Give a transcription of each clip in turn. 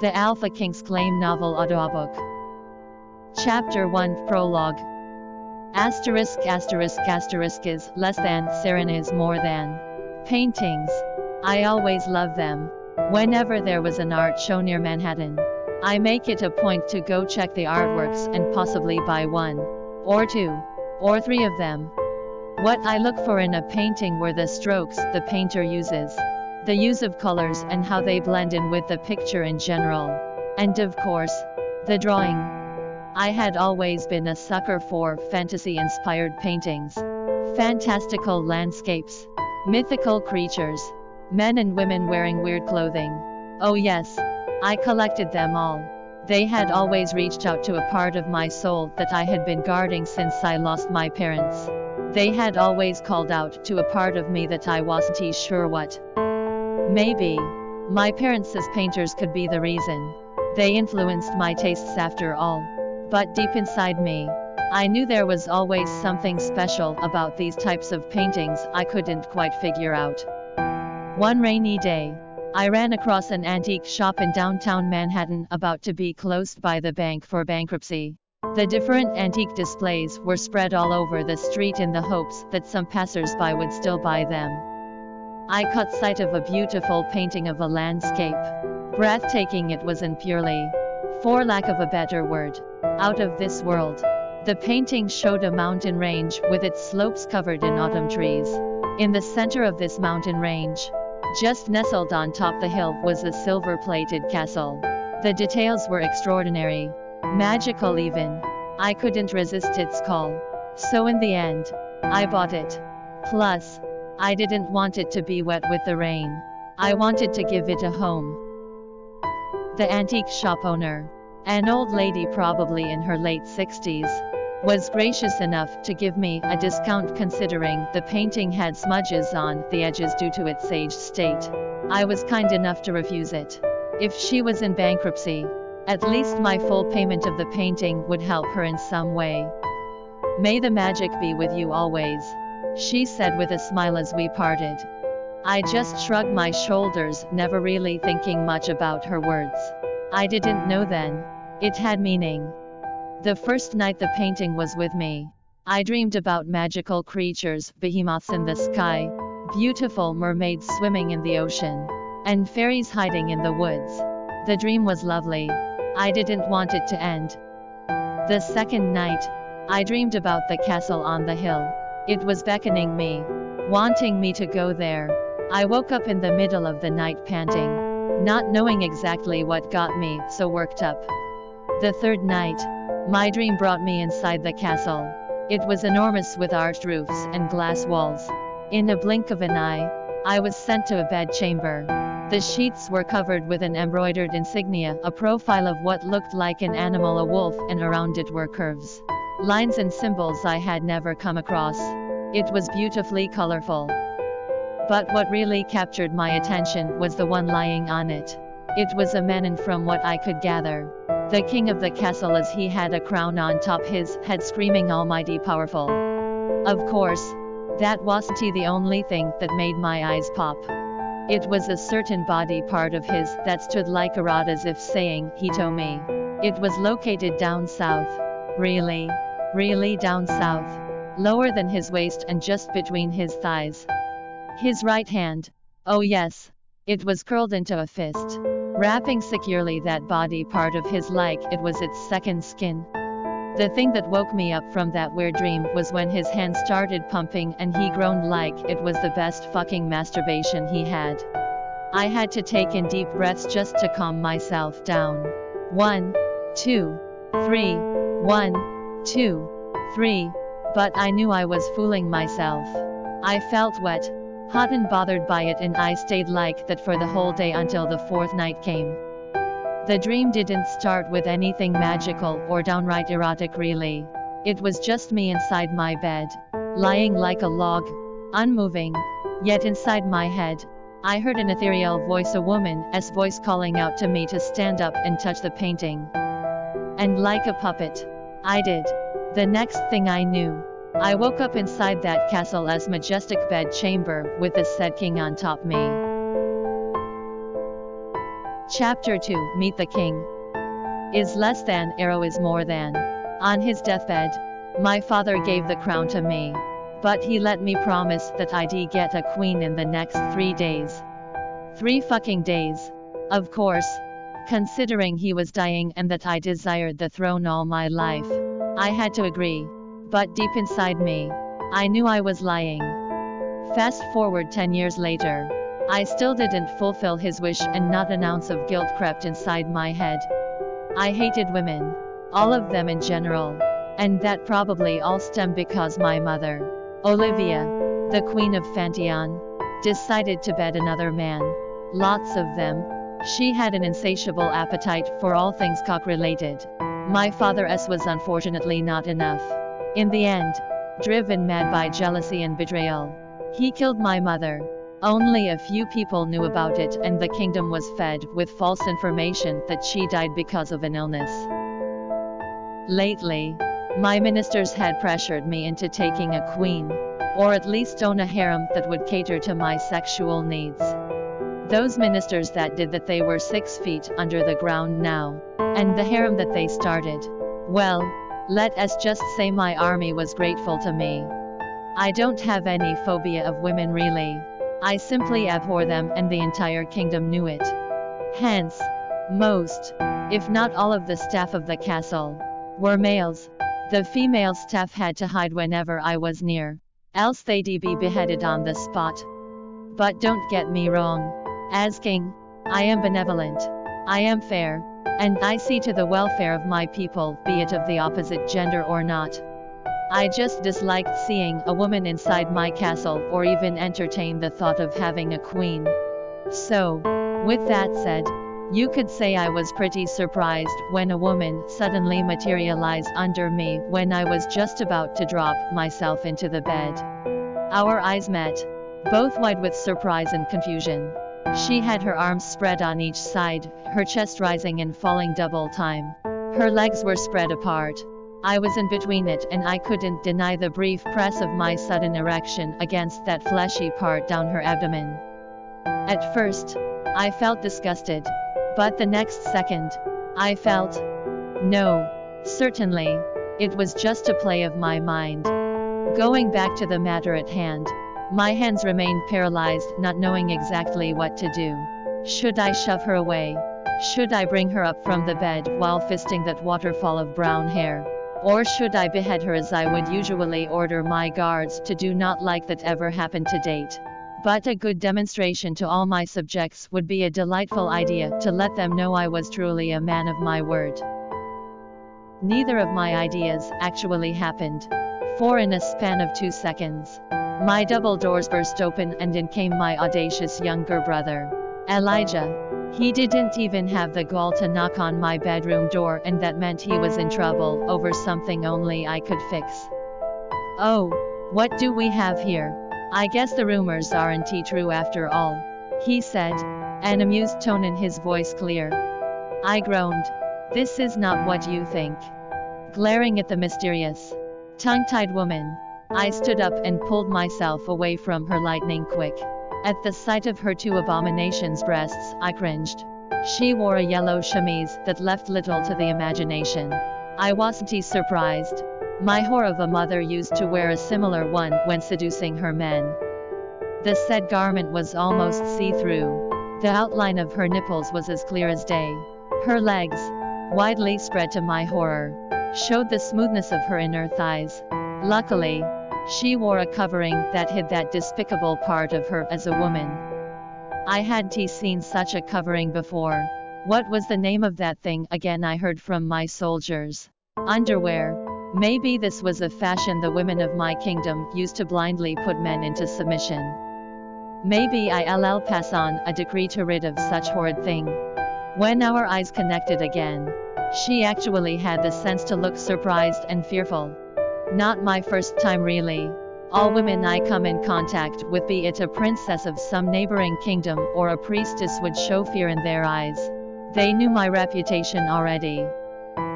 The Alpha Kings Claim Novel Audiobook. Chapter 1 Prologue. Asterisk asterisk asterisk is less than, Seren is more than. Paintings. I always love them. Whenever there was an art show near Manhattan, I make it a point to go check the artworks and possibly buy one, or two, or three of them. What I look for in a painting were the strokes the painter uses, the use of colors and how they blend in with the picture in general, and of course, the drawing. I had always been a sucker for fantasy inspired paintings, fantastical landscapes, mythical creatures, men and women wearing weird clothing. Oh, yes, I collected them all. They had always reached out to a part of my soul that I had been guarding since I lost my parents. They had always called out to a part of me that I wasn't sure what. Maybe. My parents as painters could be the reason. They influenced my tastes after all. But deep inside me, I knew there was always something special about these types of paintings I couldn't quite figure out. One rainy day, I ran across an antique shop in downtown Manhattan about to be closed by the bank for bankruptcy. The different antique displays were spread all over the street in the hopes that some passersby would still buy them. I caught sight of a beautiful painting of a landscape. Breathtaking it was and purely, for lack of a better word, out of this world. The painting showed a mountain range with its slopes covered in autumn trees. In the center of this mountain range, just nestled on top the hill was a silver-plated castle. The details were extraordinary. Magical even. I couldn't resist its call. So in the end, I bought it. Plus, I didn't want it to be wet with the rain. I wanted to give it a home. The antique shop owner, an old lady probably in her late 60s, was gracious enough to give me a discount considering the painting had smudges on the edges due to its aged state. I was kind enough to refuse it. If she was in bankruptcy, at least my full payment of the painting would help her in some way. May the magic be with you always, she said with a smile as we parted. I just shrugged my shoulders, never really thinking much about her words. I didn't know then. It had meaning. The first night the painting was with me, I dreamed about magical creatures, behemoths in the sky, beautiful mermaids swimming in the ocean, and fairies hiding in the woods. The dream was lovely. I didn't want it to end. The second night, I dreamed about the castle on the hill. It was beckoning me, wanting me to go there. I woke up in the middle of the night panting, not knowing exactly what got me so worked up. The third night, my dream brought me inside the castle. It was enormous with arched roofs and glass walls. In a blink of an eye, I was sent to a bedchamber. The sheets were covered with an embroidered insignia, a profile of what looked like an animal, a wolf, and around it were curves, lines, and symbols I had never come across. It was beautifully colorful. But what really captured my attention was the one lying on it. It was a man, and from what I could gather, the king of the castle as he had a crown on top his head screaming almighty powerful. Of course, that wasn't the only thing that made my eyes pop. It was a certain body part of his that stood like a rod as if saying, Hito me. It was located down south. Really? Really down south. Lower than his waist and just between his thighs. His right hand. Oh yes. It was curled into a fist wrapping securely that body part of his like it was its second skin. The thing that woke me up from that weird dream was when his hand started pumping and he groaned like it was the best fucking masturbation he had. I had to take in deep breaths just to calm myself down. One, two, three, one, two, three. But I knew I was fooling myself. I felt wet, hot and bothered by it and I stayed like that for the whole day until the fourth night came. The dream didn't start with anything magical or downright erotic really. It was just me inside my bed, lying like a log, unmoving. Yet inside my head, I heard an ethereal voice, a woman's voice calling out to me to stand up and touch the painting. And like a puppet, I did. The next thing I knew, I woke up inside that castle as majestic bed chamber with the said king on top me. Chapter 2 Meet the King. Is less than, arrow is more than. On his deathbed, my father gave the crown to me. But he let me promise that I'd get a queen in the next three days. Three fucking days. Of course. Considering he was dying and that I desired the throne all my life. I had to agree. But deep inside me, I knew I was lying. Fast forward 10 years later. I still didn't fulfill his wish and not an ounce of guilt crept inside my head. I hated women. All of them in general. And that probably all stemmed because my mother, Olivia, the Queen of Phantyon, decided to bed another man. Lots of them. She had an insatiable appetite for all things cock related. My father's was unfortunately not enough. In the end, driven mad by jealousy and betrayal, he killed my mother. Only a few people knew about it and the kingdom was fed with false information that she died because of an illness. Lately, my ministers had pressured me into taking a queen, or at least own a harem that would cater to my sexual needs. Those ministers that did that they were six feet under the ground now, and the harem that they started. Well, let us just say my army was grateful to me. I don't have any phobia of women really. I simply abhor them and the entire kingdom knew it. Hence, most, if not all of the staff of the castle, were males. The female staff had to hide whenever I was near, else they'd be beheaded on the spot. But don't get me wrong. As king, I am benevolent. I am fair, and I see to the welfare of my people, be it of the opposite gender or not. I just disliked seeing a woman inside my castle or even entertain the thought of having a queen. So, with that said, you could say I was pretty surprised when a woman suddenly materialized under me when I was just about to drop myself into the bed. Our eyes met, both wide with surprise and confusion. She had her arms spread on each side, her chest rising and falling double time. Her legs were spread apart, I was in between it and I couldn't deny the brief press of my sudden erection against that fleshy part down her abdomen. At first, I felt disgusted. But the next second, I felt. No. Certainly. It was just a play of my mind. Going back to the matter at hand, my hands remained paralyzed, not knowing exactly what to do. Should I shove her away? Should I bring her up from the bed while fisting that waterfall of brown hair? Or should I behead her as I would usually order my guards to do not like that ever happened to date. But a good demonstration to all my subjects would be a delightful idea to let them know I was truly a man of my word. Neither of my ideas actually happened. For in a span of two seconds, my double doors burst open and in came my audacious younger brother, Elijah. He didn't even have the gall to knock on my bedroom door and that meant he was in trouble over something only I could fix. Oh, what do we have here? I guess the rumors aren't true after all. He said, an amused tone in his voice clear. I groaned. This is not what you think. Glaring at the mysterious, tongue-tied woman, I stood up and pulled myself away from her lightning quick. At the sight of her two abominations' breasts, I cringed. She wore a yellow chemise that left little to the imagination. I wasn't surprised. My whore of a mother used to wear a similar one when seducing her men. The said garment was almost see-through. The outline of her nipples was as clear as day. Her legs, widely spread to my horror, showed the smoothness of her inner thighs. Luckily, she wore a covering that hid that despicable part of her as a woman. I hadn't seen such a covering before. What was the name of that thing again I heard from my soldiers? Underwear. Maybe this was a fashion the women of my kingdom used to blindly put men into submission. Maybe I'll pass on a decree to rid of such horrid thing. When our eyes connected again, she actually had the sense to look surprised and fearful. Not my first time really. All women I come in contact with be it a princess of some neighboring kingdom or a priestess would show fear in their eyes. They knew my reputation already.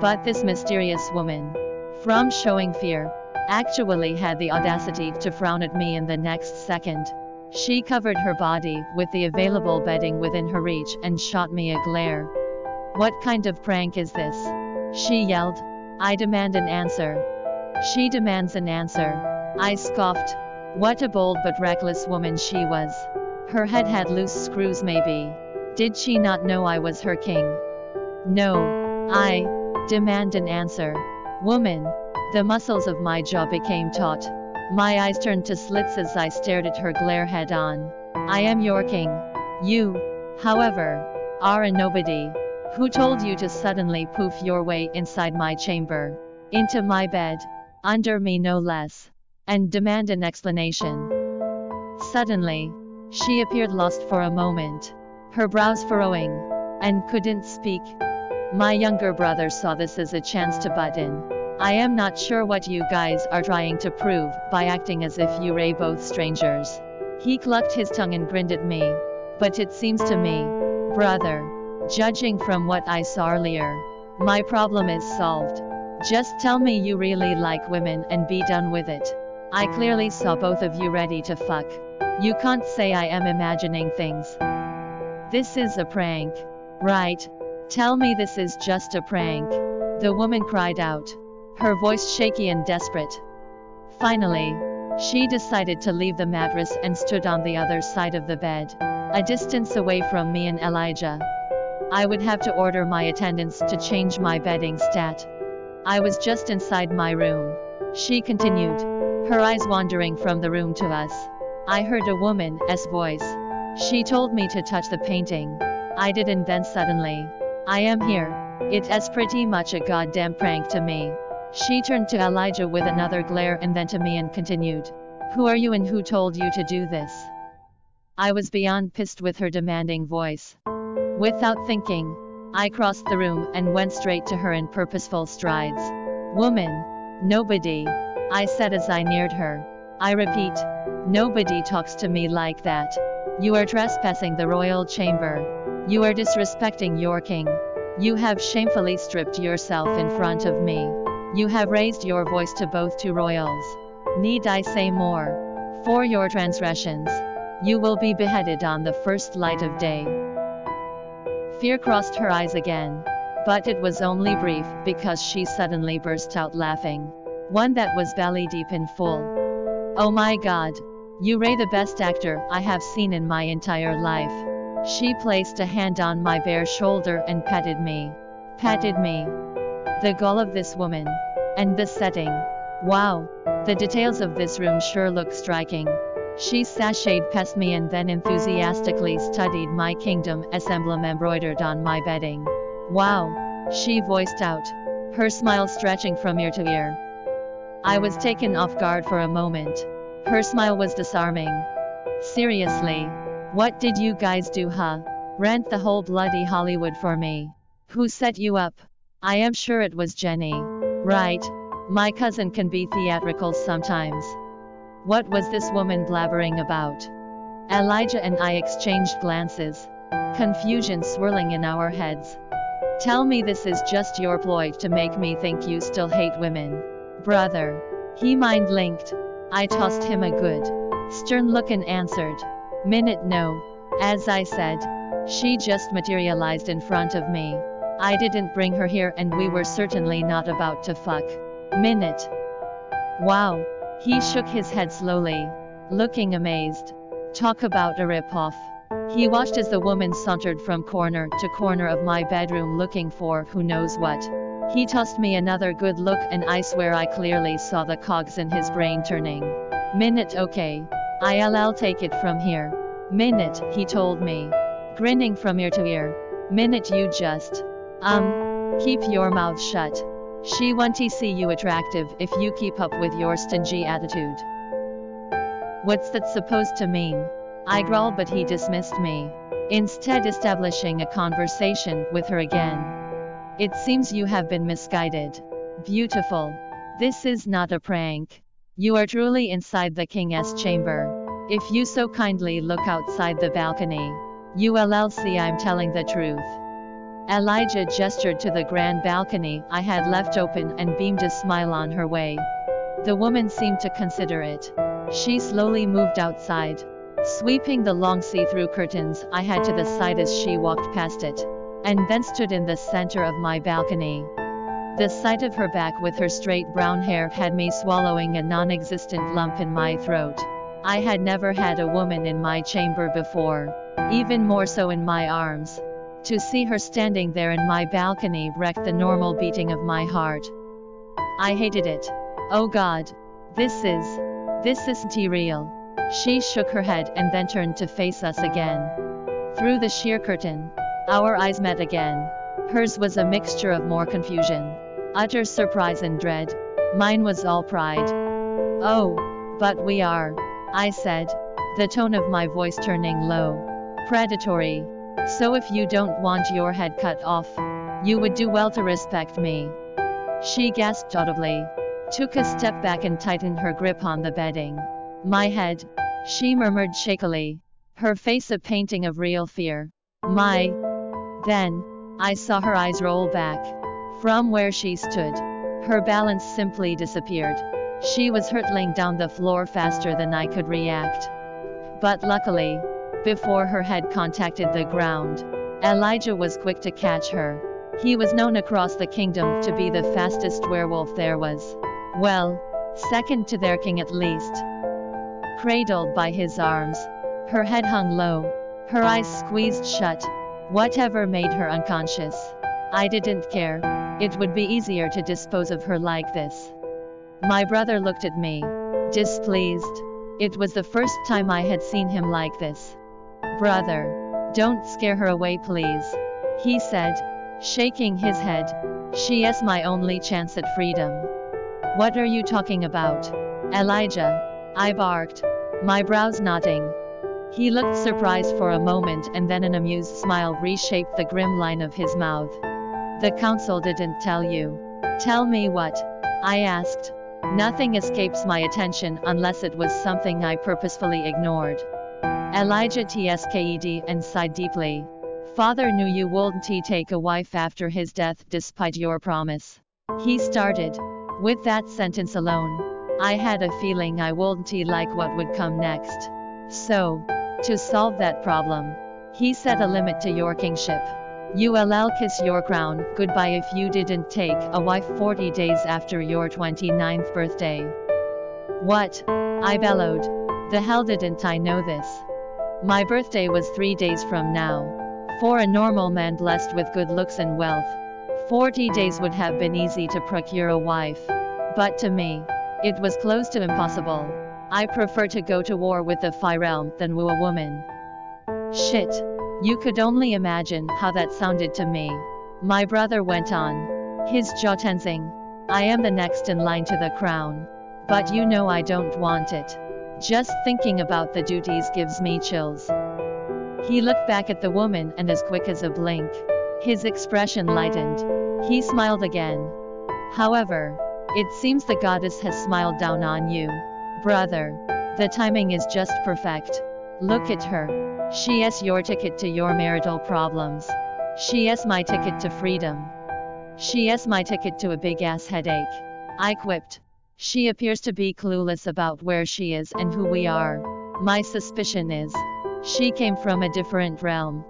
But this mysterious woman, from showing fear, actually had the audacity to frown at me in the next second. She covered her body with the available bedding within her reach and shot me a glare. What kind of prank is this? She yelled. I demand an answer. She demands an answer. I scoffed. What a bold but reckless woman she was. Her head had loose screws maybe. Did she not know I was her king? No. I demand an answer. Woman. The muscles of my jaw became taut. My eyes turned to slits as I stared at her glare head on. I am your king. You, however, are a nobody. Who told you to suddenly poof your way inside my chamber? Into my bed. Under me no less. And demand an explanation. Suddenly, she appeared lost for a moment. Her brows furrowing. And couldn't speak. My younger brother saw this as a chance to butt in. I am not sure what you guys are trying to prove by acting as if you are both strangers. He clucked his tongue and grinned at me. But it seems to me, brother, judging from what I saw earlier, my problem is solved. Just tell me you really like women and be done with it. I clearly saw both of you ready to fuck. You can't say I am imagining things. This is a prank. Right? Tell me this is just a prank. The woman cried out her voice shaky and desperate. Finally, she decided to leave the mattress and stood on the other side of the bed, a distance away from me and Elijah. I would have to order my attendants to change my bedding stat. I was just inside my room. She continued, her eyes wandering from the room to us. I heard a woman's voice. She told me to touch the painting. I did and then suddenly, I am here. It is pretty much a goddamn prank to me. She turned to Elijah with another glare and then to me and continued. Who are you and who told you to do this? I was beyond pissed with her demanding voice. Without thinking, I crossed the room and went straight to her in purposeful strides. Woman, nobody, I said as I neared her. I repeat, nobody talks to me like that. You are trespassing the royal chamber. You are disrespecting your king. You have shamefully stripped yourself in front of me. You have raised your voice to both two royals. Need I say more? For your transgressions, you will be beheaded on the first light of day. Fear crossed her eyes again. But it was only brief, because she suddenly burst out laughing. One that was belly deep in full. Oh my god. You Ray the best actor I have seen in my entire life. She placed a hand on my bare shoulder and petted me. Patted me. The gall of this woman. And the setting. Wow. The details of this room sure look striking. She sashayed past me and then enthusiastically studied my kingdom as emblem embroidered on my bedding. Wow. She voiced out. Her smile stretching from ear to ear. I was taken off guard for a moment. Her smile was disarming. Seriously. What did you guys do huh? Rent the whole bloody Hollywood for me. Who set you up? I am sure it was Jenny. Right. My cousin can be theatrical sometimes. What was this woman blabbering about? Elijah and I exchanged glances. Confusion swirling in our heads. Tell me this is just your ploy to make me think you still hate women. Brother. He mind linked. I tossed him a good, stern look and answered. Minute no. As I said, she just materialized in front of me. I didn't bring her here and we were certainly not about to fuck. Minute. Wow. He shook his head slowly, looking amazed. Talk about a ripoff. He watched as the woman sauntered from corner to corner of my bedroom looking for who knows what. He tossed me another good look and I swear I clearly saw the cogs in his brain turning. Minute okay. I'll take it from here. Minute, he told me. Grinning from ear to ear. Minute you just. Um, keep your mouth shut. She won't see you attractive if you keep up with your stingy attitude. What's that supposed to mean? I growled but he dismissed me. Instead establishing a conversation with her again. It seems you have been misguided. Beautiful. This is not a prank. You are truly inside the king's chamber. If you so kindly look outside the balcony, see I'm telling the truth. Elijah gestured to the grand balcony I had left open and beamed a smile on her way. The woman seemed to consider it. She slowly moved outside, Sweeping the long see-through curtains, I had to the side as she walked past it, and then stood in the center of my balcony. The sight of her back with her straight brown hair had me swallowing a non-existent lump in my throat. I had never had a woman in my chamber before, even more so in my arms. To see her standing there in my balcony wrecked the normal beating of my heart. I hated it. Oh God. This is. This isn't real. She shook her head and then turned to face us again. Through the sheer curtain, our eyes met again. Hers was a mixture of more confusion, utter surprise and dread. Mine was all pride. Oh, but we are, I said, the tone of my voice turning low. Predatory. So if you don't want your head cut off, you would do well to respect me. She gasped audibly, took a step back and tightened her grip on the bedding. My head, she murmured shakily, her face a painting of real fear. My. Then, I saw her eyes roll back. From where she stood, her balance simply disappeared. She was hurtling down the floor faster than I could react. But luckily, before her head contacted the ground, Elijah was quick to catch her. He was known across the kingdom to be the fastest werewolf there was. Well, second to their king at least. Cradled by his arms, her head hung low, her eyes squeezed shut. Whatever made her unconscious, I didn't care. It would be easier to dispose of her like this. My brother looked at me, displeased. It was the first time I had seen him like this. Brother, don't scare her away, please. He said, shaking his head. She is my only chance at freedom. What are you talking about? Elijah. I barked, my brows knotting. He looked surprised for a moment and then an amused smile reshaped the grim line of his mouth. The council didn't tell you. Tell me what? I asked. Nothing escapes my attention unless it was something I purposefully ignored. Elijah tsked and sighed deeply. Father knew you wouldn't take a wife after his death despite your promise. He started. With that sentence alone, I had a feeling I wouldn't like what would come next. So, to solve that problem, he set a limit to your kingship. ULL kiss your crown goodbye if you didn't take a wife 40 days after your 29th birthday. What? I bellowed. The hell didn't I know this? My birthday was three days from now. For a normal man blessed with good looks and wealth, 40 days would have been easy to procure a wife. But to me, it was close to impossible. I prefer to go to war with the Fire Realm than woo a woman. Shit. You could only imagine how that sounded to me. My brother went on. His jaw tensing. I am the next in line to the crown. But you know I don't want it. Just thinking about the duties gives me chills. He looked back at the woman and as quick as a blink, his expression lightened. He smiled again. However, it seems the goddess has smiled down on you. Brother. The timing is just perfect. Look at her. She is your ticket to your marital problems. She is my ticket to freedom. She is my ticket to a big ass headache. I quipped. She appears to be clueless about where she is and who we are. My suspicion is she came from a different realm.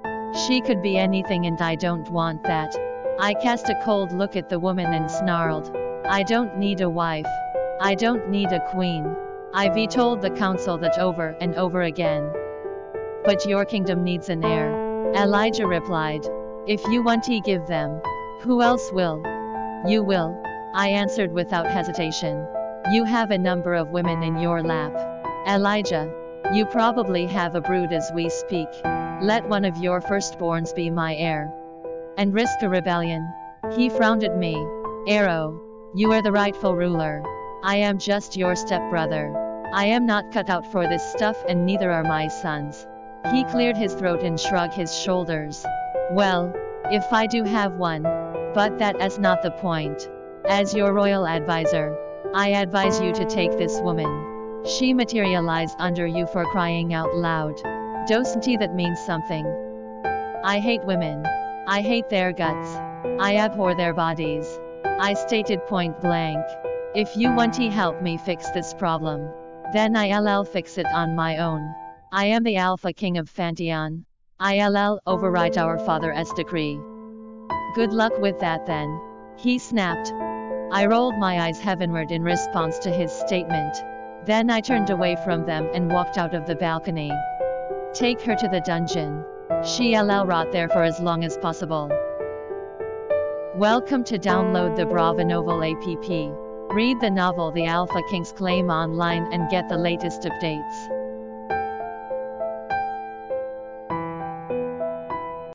She could be anything and I don't want that. I cast a cold look at the woman and snarled. I don't need a wife. I don't need a queen. I've told the council that over and over again. But your kingdom needs an heir. Elijah replied. If you want to give them. Who else will? You will. I answered without hesitation. You have a number of women in your lap. Elijah. You probably have a brood as we speak. Let one of your firstborns be my heir. And risk a rebellion. He frowned at me. Arrow. You are the rightful ruler. I am just your stepbrother. I am not cut out for this stuff and neither are my sons. He cleared his throat and shrugged his shoulders. Well, if I do have one. But that is not the point. As your royal advisor, I advise you to take this woman. She materialized under you for crying out loud. Doesn't that means something? I hate women. I hate their guts. I abhor their bodies. I stated point blank. If you want to help me fix this problem, then I'll fix it on my own. I am the Alpha King of Fanteon. ILL overwrite our father's decree. Good luck with that then. He snapped. I rolled my eyes heavenward in response to his statement. Then I turned away from them and walked out of the balcony. Take her to the dungeon. She'll rot there for as long as possible. Welcome to download the Brava Novel app. Read the novel The Alpha King's Claim online and get the latest updates.